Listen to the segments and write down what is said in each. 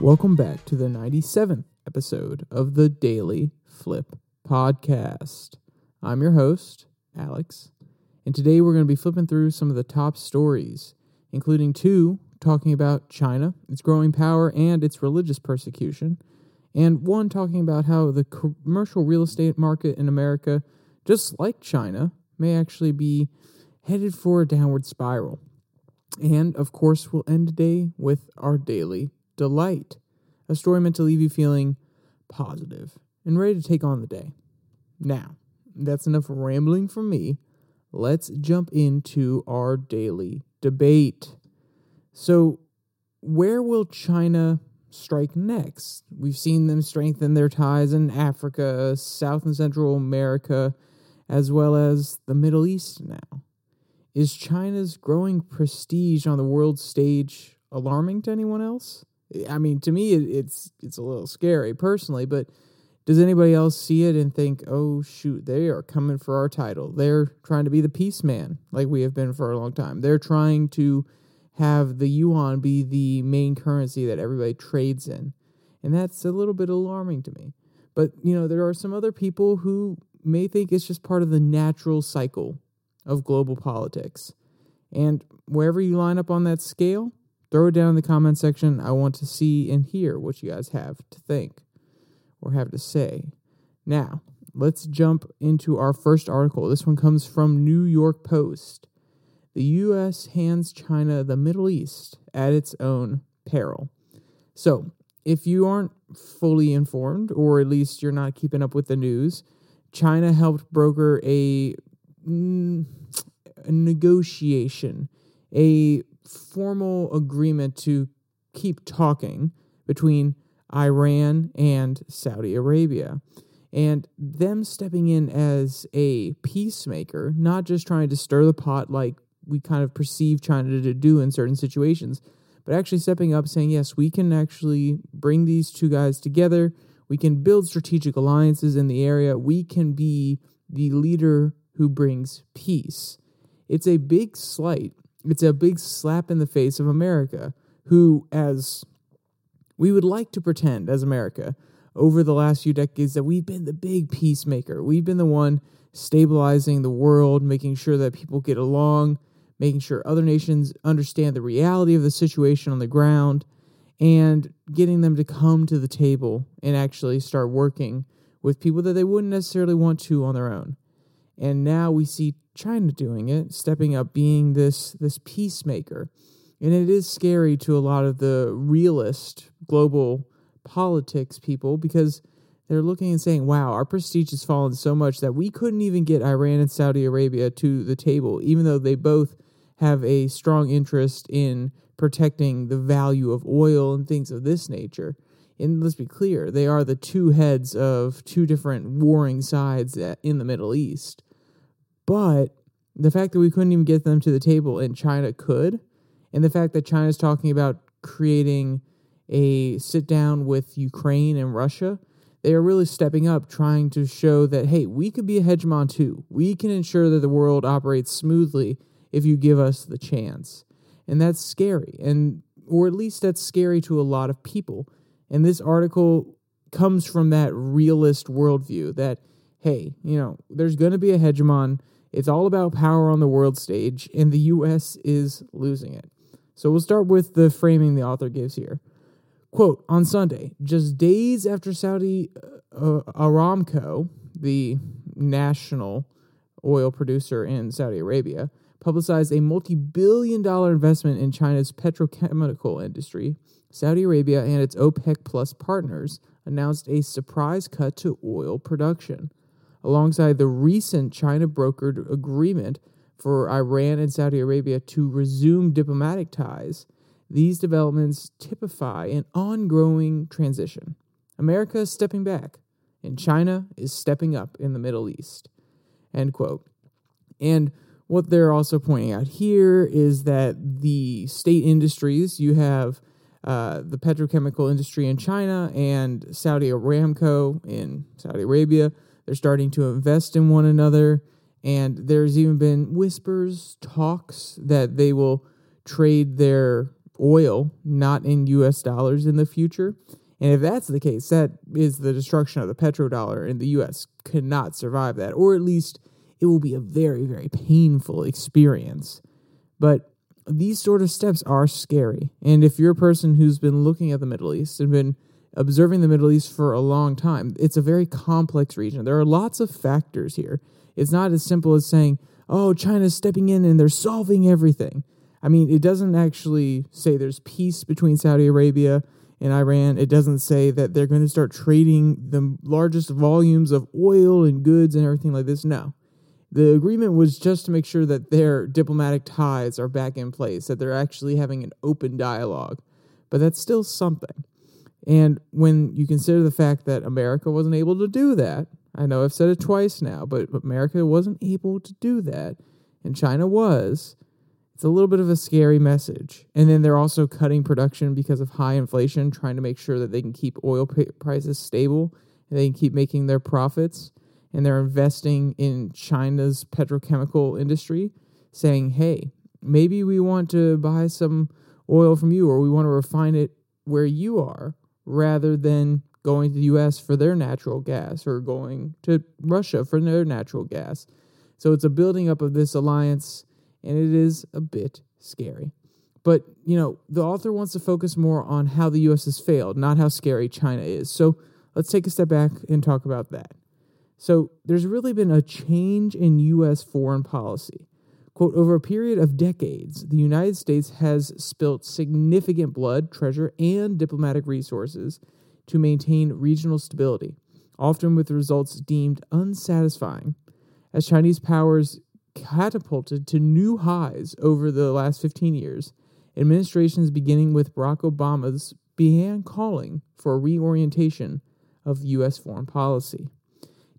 Welcome back to the 97th episode of the Daily Flip Podcast. I'm your host, Alex, and today we're going to be flipping through some of the top stories, including two talking about China, its growing power, and its religious persecution, and one talking about how the commercial real estate market in America, just like China, may actually be headed for a downward spiral. And of course, we'll end today with our daily delight, a story meant to leave you feeling positive and ready to take on the day. Now, that's enough rambling from me. Let's jump into our daily debate. So, where will China strike next? We've seen them strengthen their ties in Africa, South and Central America, as well as the Middle East now. Is China's growing prestige on the world stage alarming to anyone else? I mean, to me, it's it's a little scary personally, but does anybody else see it and think, "Oh shoot, they are coming for our title. They're trying to be the peace man, like we have been for a long time. They're trying to have the yuan be the main currency that everybody trades in." And that's a little bit alarming to me. But, you know, there are some other people who may think it's just part of the natural cycle of global politics. And wherever you line up on that scale, Throw it down in the comment section. I want to see and hear what you guys have to think or have to say. Now, let's jump into our first article. This one comes from New York Post. The US hands China the Middle East at its own peril. So, if you aren't fully informed, or at least you're not keeping up with the news, China helped broker a, a negotiation, a formal agreement to keep talking between Iran and Saudi Arabia. And them stepping in as a peacemaker, not just trying to stir the pot like we kind of perceive China to do in certain situations, but actually stepping up saying, yes, we can actually bring these two guys together. We can build strategic alliances in the area. We can be the leader who brings peace. It's a big slight it's a big slap in the face of America, who, as we would like to pretend as America, over the last few decades, that we've been the big peacemaker. We've been the one stabilizing the world, making sure that people get along, making sure other nations understand the reality of the situation on the ground, and getting them to come to the table and actually start working with people that they wouldn't necessarily want to on their own. And now we see China doing it, stepping up, being this this peacemaker. And it is scary to a lot of the realist global politics people because they're looking and saying, wow, our prestige has fallen so much that we couldn't even get Iran and Saudi Arabia to the table, even though they both have a strong interest in protecting the value of oil and things of this nature. And let's be clear, they are the two heads of two different warring sides uh, in the Middle East. But the fact that we couldn't even get them to the table and China could, and the fact that China's talking about creating a sit down with Ukraine and Russia, they are really stepping up trying to show that, hey, we could be a hegemon too. We can ensure that the world operates smoothly if you give us the chance. And that's scary. And or at least that's scary to a lot of people. And this article comes from that realist worldview that, hey, you know, there's going to be a hegemon. It's all about power on the world stage, and the US is losing it. So we'll start with the framing the author gives here. Quote On Sunday, just days after Saudi uh, Aramco, the national oil producer in Saudi Arabia, publicized a multi billion dollar investment in China's petrochemical industry, Saudi Arabia and its OPEC Plus partners announced a surprise cut to oil production alongside the recent China brokered agreement for Iran and Saudi Arabia to resume diplomatic ties, these developments typify an ongoing transition. America is stepping back, and China is stepping up in the Middle East. End quote. And what they're also pointing out here is that the state industries, you have uh, the petrochemical industry in China and Saudi Aramco in Saudi Arabia, they're starting to invest in one another. And there's even been whispers, talks that they will trade their oil, not in US dollars in the future. And if that's the case, that is the destruction of the petrodollar, and the US cannot survive that, or at least it will be a very, very painful experience. But these sort of steps are scary. And if you're a person who's been looking at the Middle East and been observing the Middle East for a long time, it's a very complex region. There are lots of factors here. It's not as simple as saying, oh, China's stepping in and they're solving everything. I mean, it doesn't actually say there's peace between Saudi Arabia and Iran. It doesn't say that they're going to start trading the largest volumes of oil and goods and everything like this. No. The agreement was just to make sure that their diplomatic ties are back in place, that they're actually having an open dialogue. But that's still something. And when you consider the fact that America wasn't able to do that, I know I've said it twice now, but America wasn't able to do that, and China was, it's a little bit of a scary message. And then they're also cutting production because of high inflation, trying to make sure that they can keep oil prices stable and they can keep making their profits and they're investing in China's petrochemical industry, saying, hey, maybe we want to buy some oil from you or we want to refine it where you are rather than going to the US for their natural gas or going to Russia for their natural gas. So it's a building up of this alliance and it is a bit scary. But, you know, the author wants to focus more on how the US has failed, not how scary China is. So let's take a step back and talk about that. So there's really been a change in U.S. foreign policy. Quote, over a period of decades, the United States has spilt significant blood, treasure, and diplomatic resources to maintain regional stability, often with results deemed unsatisfying. As Chinese powers catapulted to new highs over the last 15 years, administrations beginning with Barack Obama's began calling for a reorientation of U.S. foreign policy.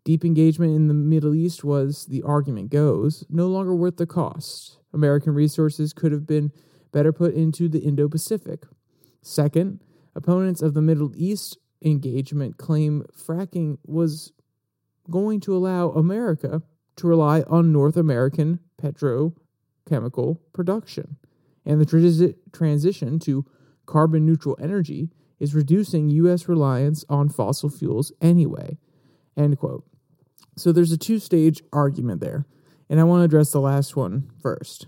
Deep engagement in the Middle East was, the argument goes, no longer worth the cost. American resources could have been better put into the Indo Pacific. Second, opponents of the Middle East engagement claim fracking was going to allow America to rely on North American petrochemical production. And the transition to carbon neutral energy is reducing U.S. reliance on fossil fuels anyway. End quote. So there's a two stage argument there. And I want to address the last one first.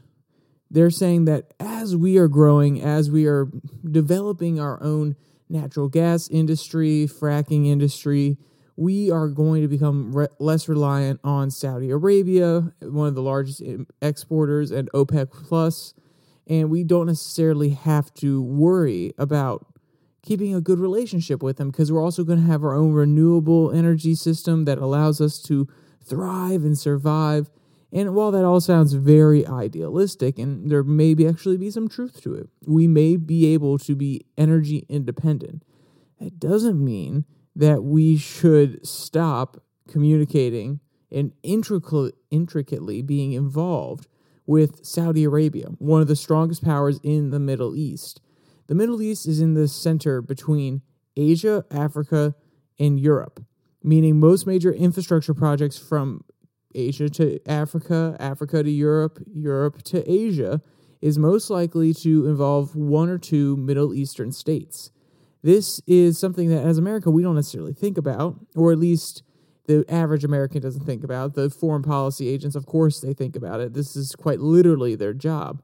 They're saying that as we are growing, as we are developing our own natural gas industry, fracking industry, we are going to become re- less reliant on Saudi Arabia, one of the largest exporters, and OPEC Plus, and we don't necessarily have to worry about keeping a good relationship with them because we're also going to have our own renewable energy system that allows us to thrive and survive. And while that all sounds very idealistic, and there may be actually be some truth to it, we may be able to be energy independent. That doesn't mean that we should stop communicating and intricately being involved with Saudi Arabia, one of the strongest powers in the Middle East. The Middle East is in the center between Asia, Africa, and Europe, meaning most major infrastructure projects from Asia to Africa, Africa to Europe, Europe to Asia is most likely to involve one or two Middle Eastern states. This is something that, as America, we don't necessarily think about, or at least the average American doesn't think about. The foreign policy agents, of course, they think about it. This is quite literally their job.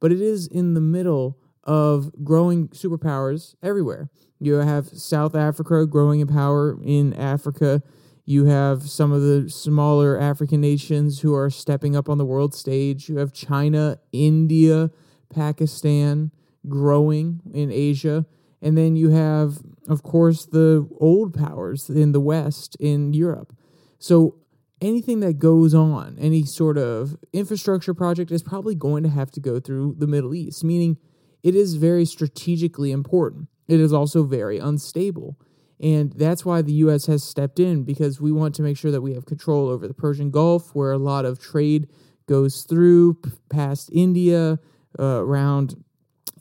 But it is in the middle of growing superpowers everywhere. You have South Africa growing in power in Africa. You have some of the smaller African nations who are stepping up on the world stage. You have China, India, Pakistan growing in Asia. And then you have, of course, the old powers in the West, in Europe. So anything that goes on, any sort of infrastructure project is probably going to have to go through the Middle East, meaning it is very strategically important. It is also very unstable. And that's why the U.S. has stepped in because we want to make sure that we have control over the Persian Gulf, where a lot of trade goes through past India, uh, around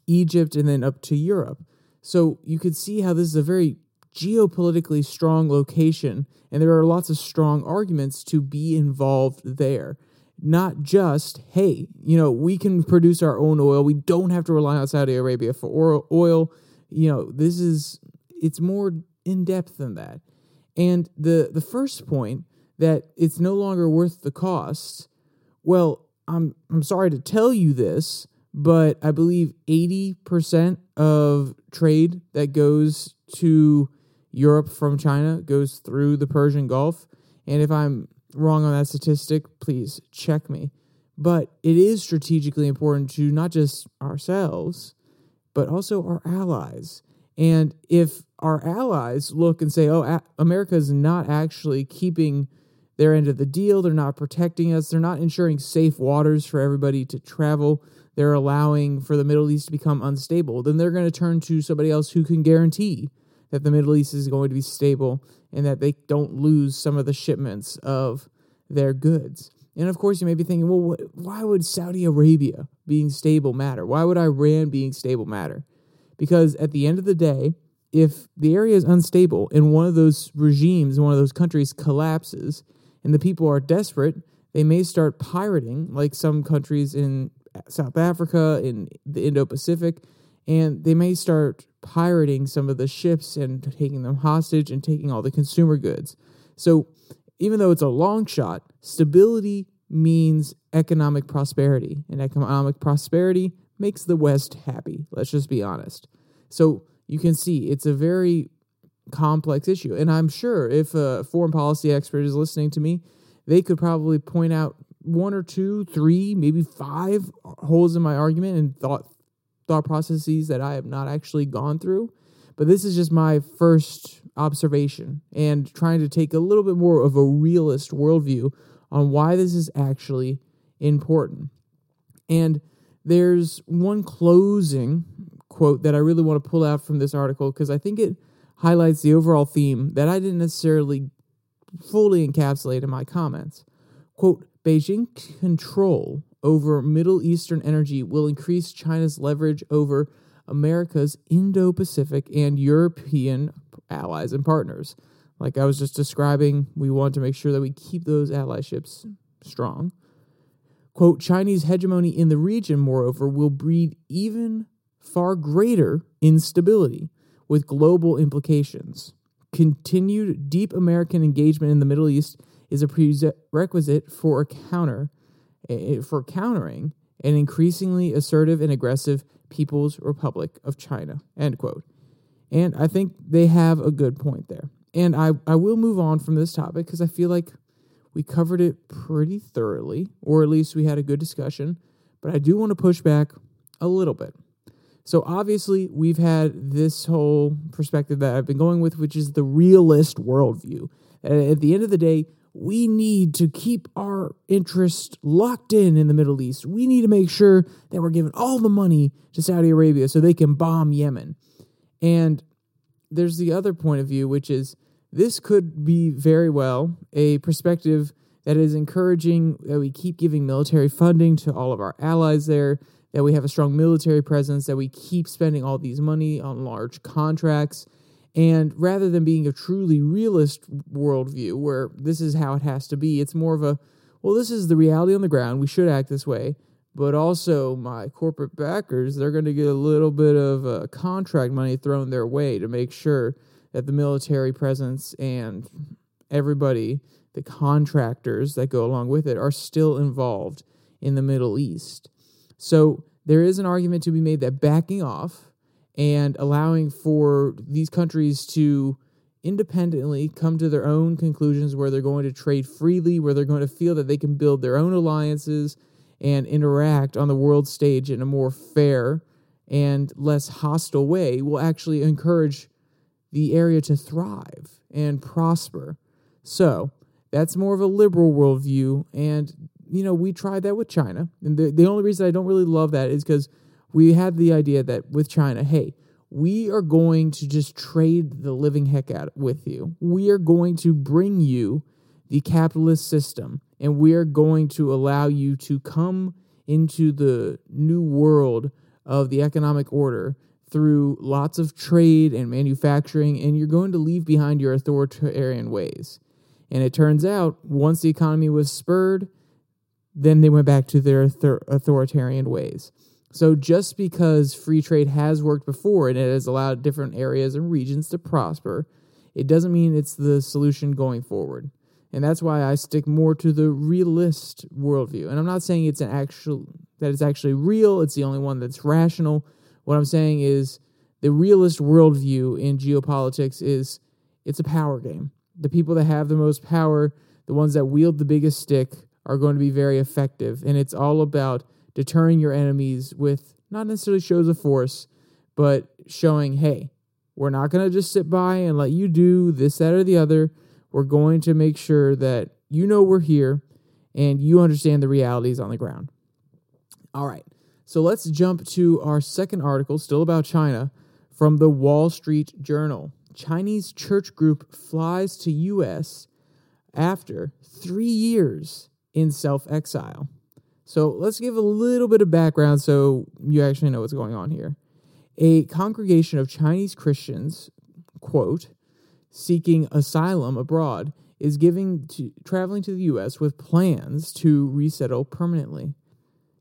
Egypt, and then up to Europe. So you can see how this is a very geopolitically strong location, and there are lots of strong arguments to be involved there. Not just, hey, you know, we can produce our own oil. We don't have to rely on Saudi Arabia for oil. You know, this is, it's more in depth than that. And the, the first point that it's no longer worth the cost, well, I'm, I'm sorry to tell you this, but I believe 80% of trade that goes to Europe from China goes through the Persian Gulf. And if I'm wrong on that statistic, please check me. But it is strategically important to not just ourselves, but also our allies. And if our allies look and say, oh, America is not actually keeping their end of the deal, they're not protecting us, they're not ensuring safe waters for everybody to travel, they're allowing for the Middle East to become unstable, then they're going to turn to somebody else who can guarantee that the Middle East is going to be stable and that they don't lose some of the shipments of their goods. And of course, you may be thinking, well, why would Saudi Arabia being stable matter? Why would Iran being stable matter? Because at the end of the day, if the area is unstable and one of those regimes, one of those countries collapses and the people are desperate, they may start pirating, like some countries in South Africa, in the Indo Pacific, and they may start pirating some of the ships and taking them hostage and taking all the consumer goods. So, even though it's a long shot, stability means economic prosperity, and economic prosperity makes the West happy. Let's just be honest. So, you can see it's a very complex issue. And I'm sure if a foreign policy expert is listening to me, they could probably point out one or two, three, maybe five holes in my argument and thought thought processes that I have not actually gone through. But this is just my first observation and trying to take a little bit more of a realist worldview on why this is actually important. And there's one closing quote that I really want to pull out from this article because I think it highlights the overall theme that I didn't necessarily fully encapsulate in my comments. Quote Beijing control over Middle Eastern energy will increase China's leverage over America's Indo Pacific and European allies and partners. Like I was just describing, we want to make sure that we keep those allyships strong. Quote Chinese hegemony in the region, moreover, will breed even far greater instability with global implications. Continued deep American engagement in the Middle East is a prerequisite for a counter for countering an increasingly assertive and aggressive People's Republic of China. End quote. And I think they have a good point there. And I, I will move on from this topic because I feel like we covered it pretty thoroughly, or at least we had a good discussion. But I do want to push back a little bit. So, obviously, we've had this whole perspective that I've been going with, which is the realist worldview. At the end of the day, we need to keep our interest locked in in the Middle East. We need to make sure that we're giving all the money to Saudi Arabia so they can bomb Yemen. And there's the other point of view, which is this could be very well a perspective that is encouraging that we keep giving military funding to all of our allies there, that we have a strong military presence, that we keep spending all these money on large contracts and rather than being a truly realist worldview where this is how it has to be, it's more of a, well, this is the reality on the ground. We should act this way. But also, my corporate backers, they're going to get a little bit of uh, contract money thrown their way to make sure that the military presence and everybody, the contractors that go along with it, are still involved in the Middle East. So, there is an argument to be made that backing off and allowing for these countries to independently come to their own conclusions where they're going to trade freely, where they're going to feel that they can build their own alliances and interact on the world stage in a more fair and less hostile way will actually encourage the area to thrive and prosper. So that's more of a liberal worldview. And, you know, we tried that with China. And the, the only reason I don't really love that is because we had the idea that with China, hey, we are going to just trade the living heck out with you. We are going to bring you the capitalist system and we are going to allow you to come into the new world of the economic order through lots of trade and manufacturing, and you're going to leave behind your authoritarian ways. And it turns out, once the economy was spurred, then they went back to their authoritarian ways. So just because free trade has worked before and it has allowed different areas and regions to prosper, it doesn't mean it's the solution going forward. And that's why I stick more to the realist worldview. And I'm not saying it's an actual that it's actually real, it's the only one that's rational. What I'm saying is the realist worldview in geopolitics is it's a power game. The people that have the most power, the ones that wield the biggest stick, are going to be very effective. And it's all about deterring your enemies with not necessarily shows of force, but showing, hey, we're not going to just sit by and let you do this, that, or the other. We're going to make sure that you know we're here and you understand the realities on the ground. All right. So let's jump to our second article, still about China, from the Wall Street Journal. Chinese church group flies to U.S. after three years in self exile. So let's give a little bit of background so you actually know what's going on here. A congregation of Chinese Christians, quote, seeking asylum abroad, is giving to, traveling to the U.S. with plans to resettle permanently,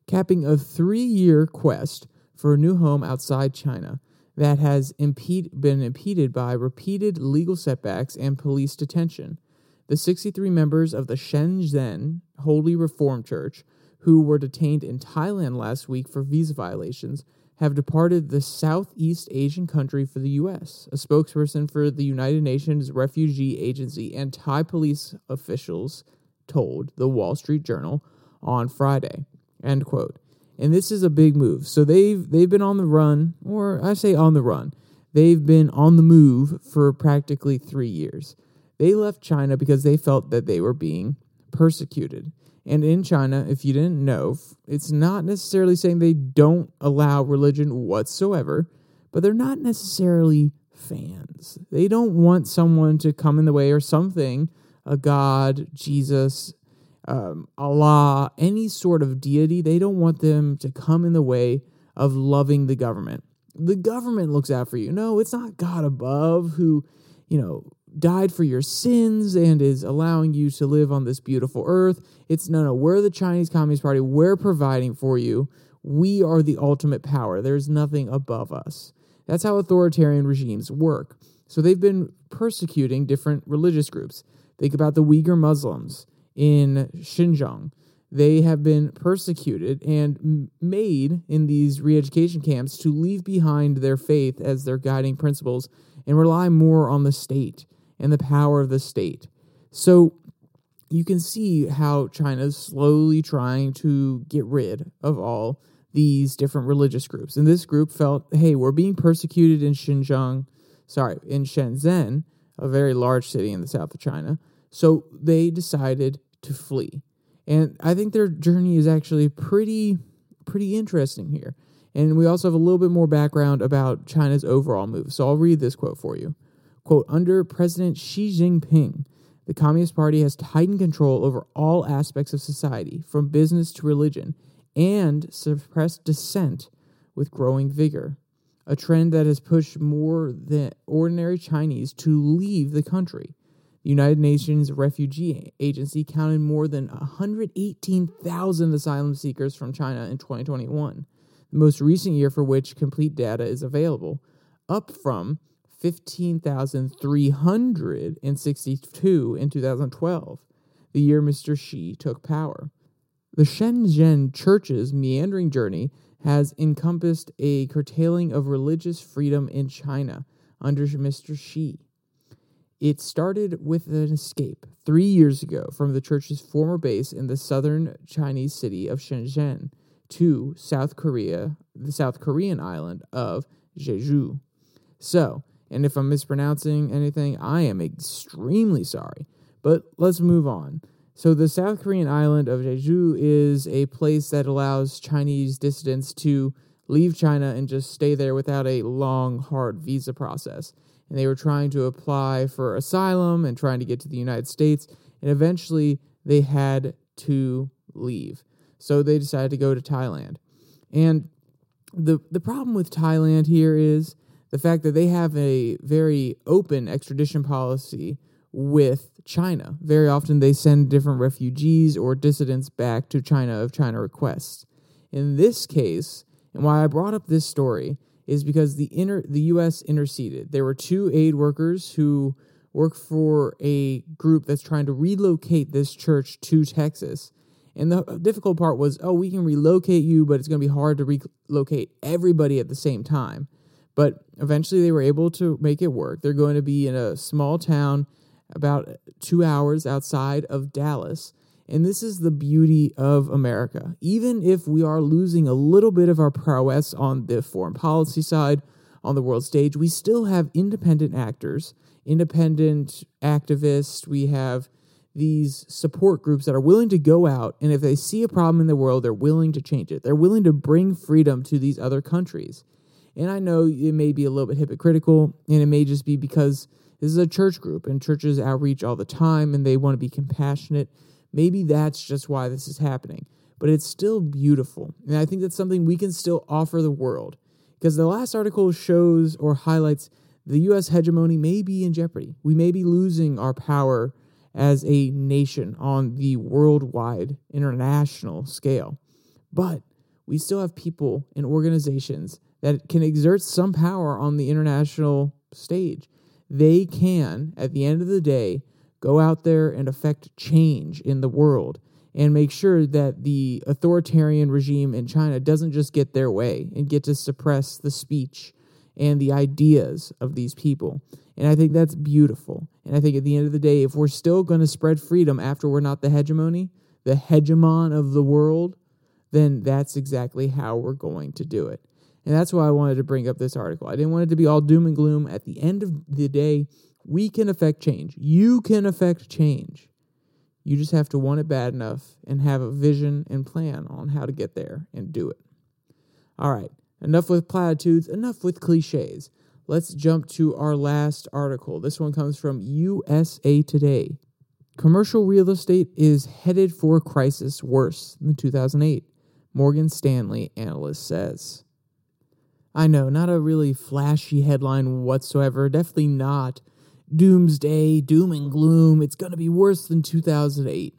capping a three year quest for a new home outside China that has impede, been impeded by repeated legal setbacks and police detention. The 63 members of the Shenzhen Holy Reformed Church who were detained in Thailand last week for visa violations, have departed the Southeast Asian country for the U.S. A spokesperson for the United Nations Refugee Agency and Thai police officials told the Wall Street Journal on Friday. End quote. And this is a big move. So they've they've been on the run, or I say on the run. They've been on the move for practically three years. They left China because they felt that they were being persecuted. And in China, if you didn't know, it's not necessarily saying they don't allow religion whatsoever, but they're not necessarily fans. They don't want someone to come in the way or something, a God, Jesus, um, Allah, any sort of deity. They don't want them to come in the way of loving the government. The government looks out for you. No, it's not God above who, you know, died for your sins and is allowing you to live on this beautiful earth. It's no, no, we're the Chinese Communist Party. We're providing for you. We are the ultimate power. There's nothing above us. That's how authoritarian regimes work. So they've been persecuting different religious groups. Think about the Uyghur Muslims in Xinjiang. They have been persecuted and made in these re education camps to leave behind their faith as their guiding principles and rely more on the state and the power of the state. So you can see how China's slowly trying to get rid of all these different religious groups. And this group felt, hey, we're being persecuted in Xinjiang, sorry, in Shenzhen, a very large city in the south of China. So they decided to flee. And I think their journey is actually pretty pretty interesting here. And we also have a little bit more background about China's overall move. So I'll read this quote for you. Quote, under President Xi Jinping, the Communist Party has tightened control over all aspects of society, from business to religion, and suppressed dissent with growing vigor, a trend that has pushed more than ordinary Chinese to leave the country. The United Nations Refugee Agency counted more than 118,000 asylum seekers from China in 2021, the most recent year for which complete data is available, up from 15,362 in 2012, the year Mr. Xi took power. The Shenzhen Church's meandering journey has encompassed a curtailing of religious freedom in China under Mr. Xi. It started with an escape three years ago from the church's former base in the southern Chinese city of Shenzhen to South Korea, the South Korean island of Jeju. So, and if I'm mispronouncing anything, I am extremely sorry. But let's move on. So, the South Korean island of Jeju is a place that allows Chinese dissidents to leave China and just stay there without a long, hard visa process. And they were trying to apply for asylum and trying to get to the United States. And eventually, they had to leave. So, they decided to go to Thailand. And the, the problem with Thailand here is the fact that they have a very open extradition policy with China. Very often they send different refugees or dissidents back to China if China requests. In this case, and why I brought up this story is because the inter- the US interceded. There were two aid workers who work for a group that's trying to relocate this church to Texas. And the difficult part was, oh, we can relocate you, but it's going to be hard to relocate everybody at the same time. But eventually they were able to make it work. They're going to be in a small town about two hours outside of Dallas. And this is the beauty of America. Even if we are losing a little bit of our prowess on the foreign policy side, on the world stage, we still have independent actors, independent activists. We have these support groups that are willing to go out and if they see a problem in the world, they're willing to change it. They're willing to bring freedom to these other countries. And I know it may be a little bit hypocritical and it may just be because this is a church group and churches outreach all the time and they want to be compassionate. Maybe that's just why this is happening. But it's still beautiful. And I think that's something we can still offer the world. Because the last article shows or highlights the US hegemony may be in jeopardy. We may be losing our power as a nation on the worldwide international scale. But we still have people and organizations that can exert some power on the international stage. They can, at the end of the day, go out there and affect change in the world and make sure that the authoritarian regime in China doesn't just get their way and get to suppress the speech and the ideas of these people. And I think that's beautiful. And I think at the end of the day, if we're still going to spread freedom after we're not the hegemony, the hegemon of the world, then that's exactly how we're going to do it. And that's why I wanted to bring up this article. I didn't want it to be all doom and gloom. At the end of the day, we can affect change. You can affect change. You just have to want it bad enough and have a vision and plan on how to get there and do it. All right, enough with platitudes, enough with cliches. Let's jump to our last article. This one comes from USA Today. Commercial real estate is headed for a crisis worse than 2008, Morgan Stanley analyst says. I know, not a really flashy headline whatsoever. Definitely not doomsday, doom and gloom. It's going to be worse than 2008.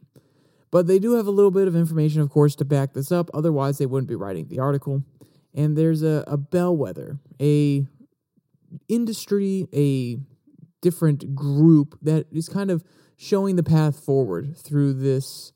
But they do have a little bit of information, of course, to back this up. Otherwise, they wouldn't be writing the article. And there's a, a bellwether, a industry, a different group that is kind of showing the path forward through this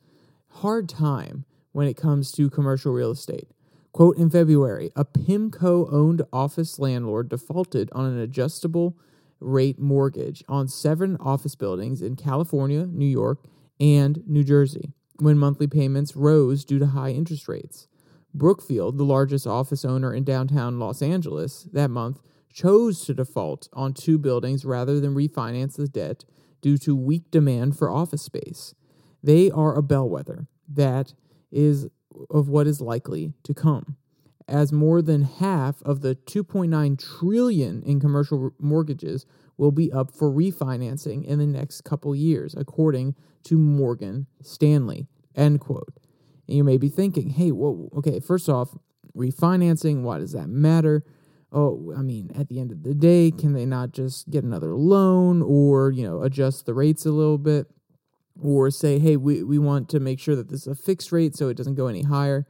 hard time when it comes to commercial real estate. Quote In February, a PIMCO owned office landlord defaulted on an adjustable rate mortgage on seven office buildings in California, New York, and New Jersey when monthly payments rose due to high interest rates. Brookfield, the largest office owner in downtown Los Angeles, that month chose to default on two buildings rather than refinance the debt due to weak demand for office space. They are a bellwether that is of what is likely to come. As more than half of the 2.9 trillion in commercial mortgages will be up for refinancing in the next couple years according to Morgan Stanley. End quote. And you may be thinking hey well okay first off refinancing why does that matter? Oh, I mean, at the end of the day, can they not just get another loan or, you know, adjust the rates a little bit or say, hey, we, we want to make sure that this is a fixed rate so it doesn't go any higher?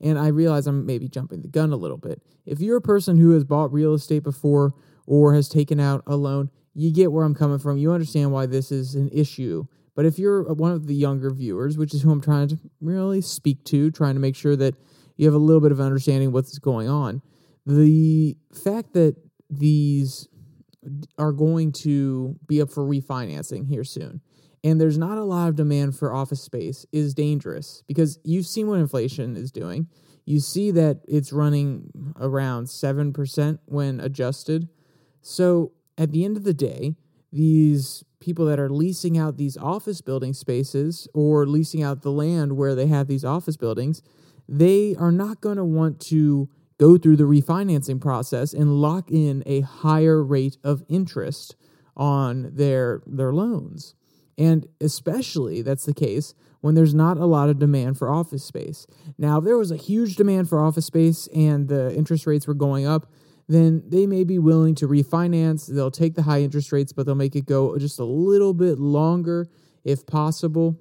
And I realize I'm maybe jumping the gun a little bit. If you're a person who has bought real estate before or has taken out a loan, you get where I'm coming from. You understand why this is an issue. But if you're one of the younger viewers, which is who I'm trying to really speak to, trying to make sure that you have a little bit of understanding what's going on, the fact that these are going to be up for refinancing here soon and there's not a lot of demand for office space is dangerous because you've seen what inflation is doing. You see that it's running around 7% when adjusted. So at the end of the day, these people that are leasing out these office building spaces or leasing out the land where they have these office buildings, they are not going to want to go through the refinancing process and lock in a higher rate of interest on their their loans. And especially that's the case when there's not a lot of demand for office space. Now, if there was a huge demand for office space and the interest rates were going up, then they may be willing to refinance. They'll take the high interest rates, but they'll make it go just a little bit longer if possible,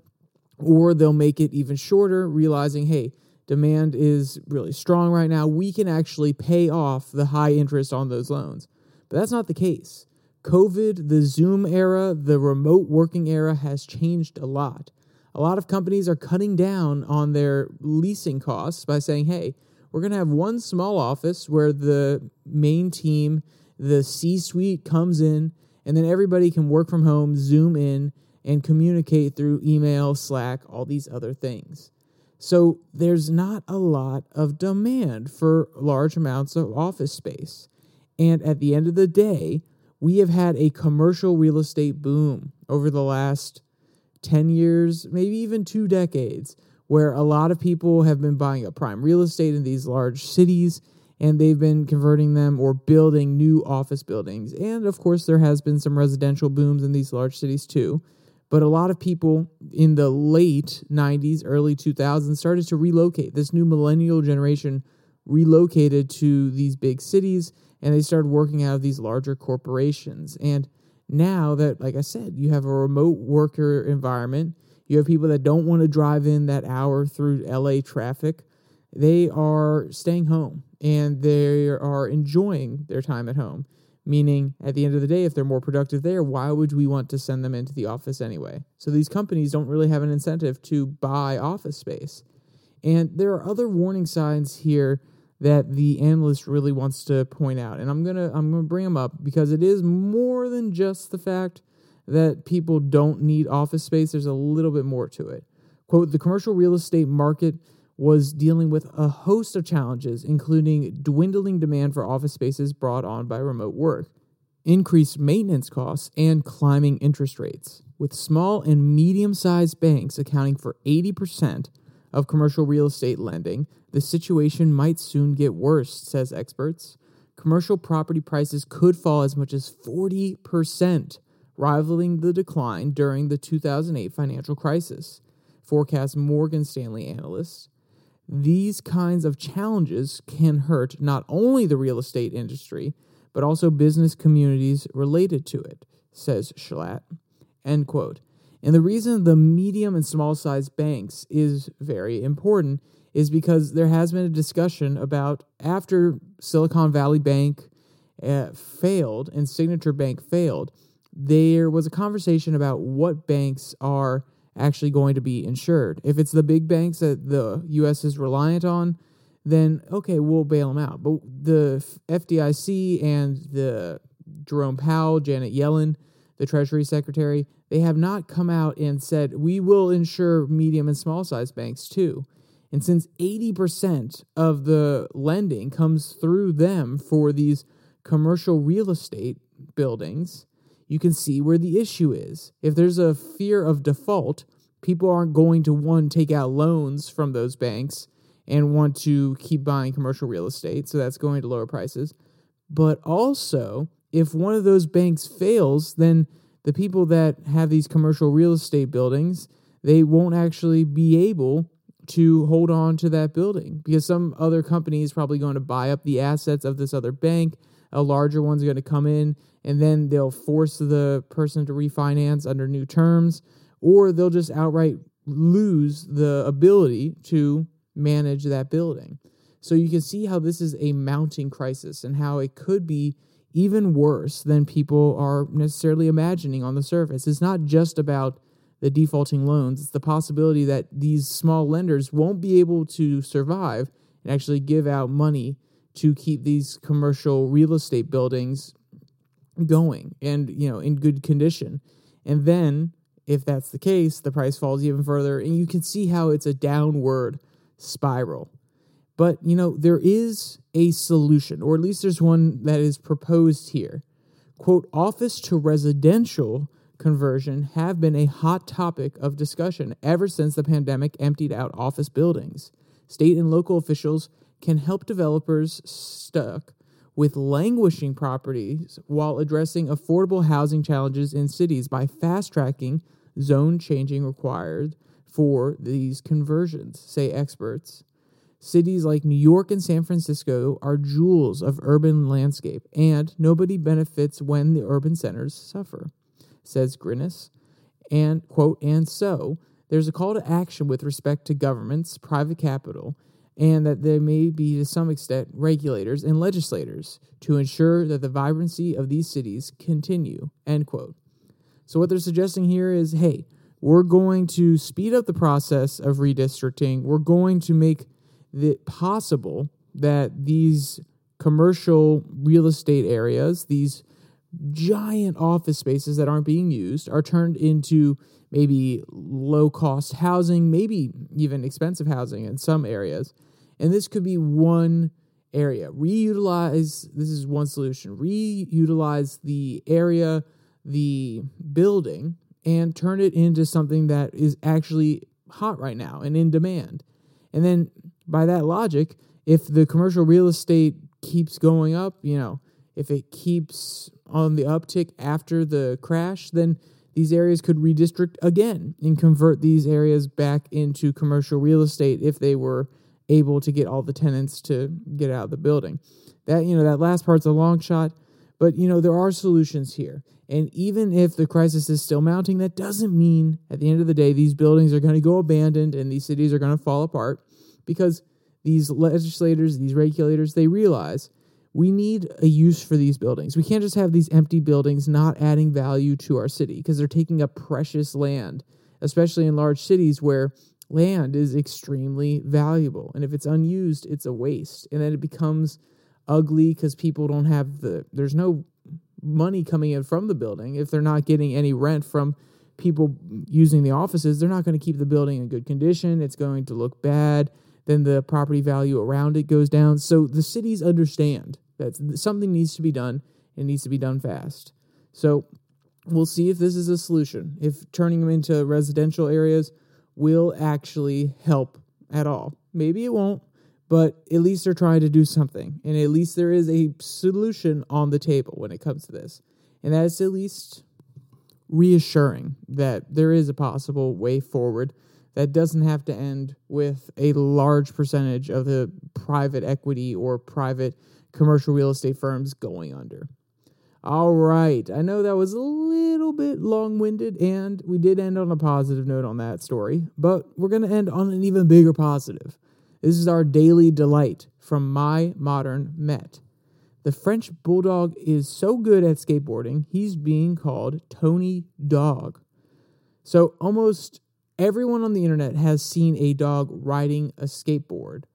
or they'll make it even shorter, realizing, hey, demand is really strong right now. We can actually pay off the high interest on those loans. But that's not the case. COVID, the Zoom era, the remote working era has changed a lot. A lot of companies are cutting down on their leasing costs by saying, hey, we're going to have one small office where the main team, the C suite comes in, and then everybody can work from home, Zoom in, and communicate through email, Slack, all these other things. So there's not a lot of demand for large amounts of office space. And at the end of the day, we have had a commercial real estate boom over the last 10 years, maybe even two decades, where a lot of people have been buying up prime real estate in these large cities and they've been converting them or building new office buildings. And of course, there has been some residential booms in these large cities too. But a lot of people in the late 90s, early 2000s started to relocate. This new millennial generation relocated to these big cities and they started working out of these larger corporations. And now that, like I said, you have a remote worker environment, you have people that don't want to drive in that hour through LA traffic, they are staying home and they are enjoying their time at home. Meaning, at the end of the day, if they're more productive there, why would we want to send them into the office anyway? So these companies don't really have an incentive to buy office space. And there are other warning signs here that the analyst really wants to point out. And I'm going to I'm going to bring them up because it is more than just the fact that people don't need office space. There's a little bit more to it. Quote, the commercial real estate market was dealing with a host of challenges, including dwindling demand for office spaces brought on by remote work, increased maintenance costs, and climbing interest rates. With small and medium sized banks accounting for 80% of commercial real estate lending, the situation might soon get worse, says experts. Commercial property prices could fall as much as 40%, rivaling the decline during the 2008 financial crisis, forecast Morgan Stanley analysts. These kinds of challenges can hurt not only the real estate industry, but also business communities related to it, says Shalett. End quote. And the reason the medium and small sized banks is very important is because there has been a discussion about after Silicon Valley Bank uh, failed and Signature Bank failed, there was a conversation about what banks are actually going to be insured. If it's the big banks that the U.S. is reliant on, then okay, we'll bail them out. But the FDIC and the Jerome Powell, Janet Yellen, the Treasury Secretary, they have not come out and said we will insure medium and small size banks too. And since 80% of the lending comes through them for these commercial real estate buildings, you can see where the issue is. If there's a fear of default, people aren't going to one take out loans from those banks and want to keep buying commercial real estate, so that's going to lower prices. But also, if one of those banks fails, then the people that have these commercial real estate buildings, they won't actually be able to hold on to that building because some other company is probably going to buy up the assets of this other bank. A larger one's going to come in and then they'll force the person to refinance under new terms, or they'll just outright lose the ability to manage that building. So you can see how this is a mounting crisis and how it could be even worse than people are necessarily imagining on the surface. It's not just about the defaulting loans, it's the possibility that these small lenders won't be able to survive and actually give out money to keep these commercial real estate buildings going and you know in good condition. And then if that's the case the price falls even further and you can see how it's a downward spiral but you know there is a solution or at least there's one that is proposed here quote office to residential conversion have been a hot topic of discussion ever since the pandemic emptied out office buildings state and local officials can help developers stuck with languishing properties while addressing affordable housing challenges in cities by fast tracking zone changing required for these conversions, say experts. Cities like New York and San Francisco are jewels of urban landscape, and nobody benefits when the urban centers suffer, says Grinnis. And, quote, and so there's a call to action with respect to governments, private capital, and that they may be, to some extent, regulators and legislators to ensure that the vibrancy of these cities continue, end quote. So, what they're suggesting here is hey, we're going to speed up the process of redistricting. We're going to make it possible that these commercial real estate areas, these giant office spaces that aren't being used, are turned into maybe low cost housing, maybe even expensive housing in some areas. And this could be one area. Reutilize, this is one solution. Reutilize the area, the building, and turn it into something that is actually hot right now and in demand. And then by that logic, if the commercial real estate keeps going up, you know, if it keeps on the uptick after the crash, then these areas could redistrict again and convert these areas back into commercial real estate if they were able to get all the tenants to get out of the building. That, you know, that last part's a long shot, but you know, there are solutions here. And even if the crisis is still mounting, that doesn't mean at the end of the day these buildings are going to go abandoned and these cities are going to fall apart because these legislators, these regulators, they realize we need a use for these buildings. We can't just have these empty buildings not adding value to our city because they're taking up precious land, especially in large cities where land is extremely valuable. And if it's unused, it's a waste. And then it becomes ugly because people don't have the, there's no money coming in from the building. If they're not getting any rent from people using the offices, they're not going to keep the building in good condition. It's going to look bad then the property value around it goes down. So the cities understand that something needs to be done. and needs to be done fast. So we'll see if this is a solution. If turning them into residential areas will actually help at all. Maybe it won't, but at least they're trying to do something. And at least there is a solution on the table when it comes to this. And that is at least reassuring that there is a possible way forward that doesn't have to end with a large percentage of the private equity or private commercial real estate firms going under. All right. I know that was a little bit long winded, and we did end on a positive note on that story, but we're going to end on an even bigger positive. This is our daily delight from My Modern Met. The French Bulldog is so good at skateboarding, he's being called Tony Dog. So, almost Everyone on the internet has seen a dog riding a skateboard,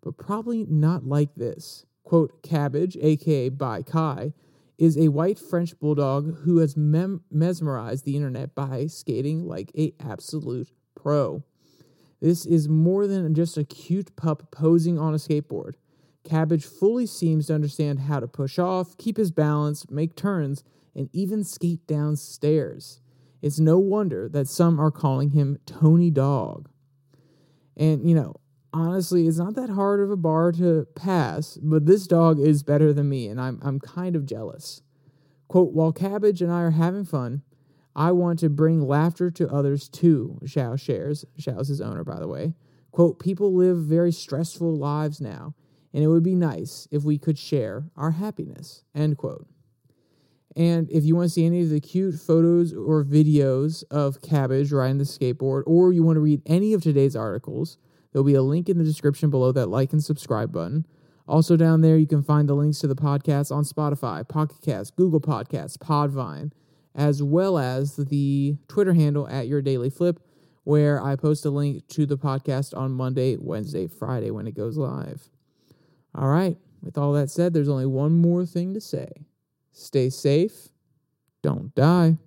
but probably not like this. Quote, Cabbage, aka Bai Cai, is a white French bulldog who has mem- mesmerized the internet by skating like a absolute pro. This is more than just a cute pup posing on a skateboard. Cabbage fully seems to understand how to push off, keep his balance, make turns, and even skate down stairs. It's no wonder that some are calling him Tony Dog. And, you know, honestly, it's not that hard of a bar to pass, but this dog is better than me, and I'm, I'm kind of jealous. Quote, while Cabbage and I are having fun, I want to bring laughter to others too, Xiao shares. Xiao's his owner, by the way. Quote, people live very stressful lives now, and it would be nice if we could share our happiness, end quote. And if you want to see any of the cute photos or videos of Cabbage riding the skateboard, or you want to read any of today's articles, there'll be a link in the description below that like and subscribe button. Also, down there, you can find the links to the podcast on Spotify, Pocket Cast, Google Podcasts, Podvine, as well as the Twitter handle at Your Daily Flip, where I post a link to the podcast on Monday, Wednesday, Friday when it goes live. All right, with all that said, there's only one more thing to say. Stay safe. Don't die.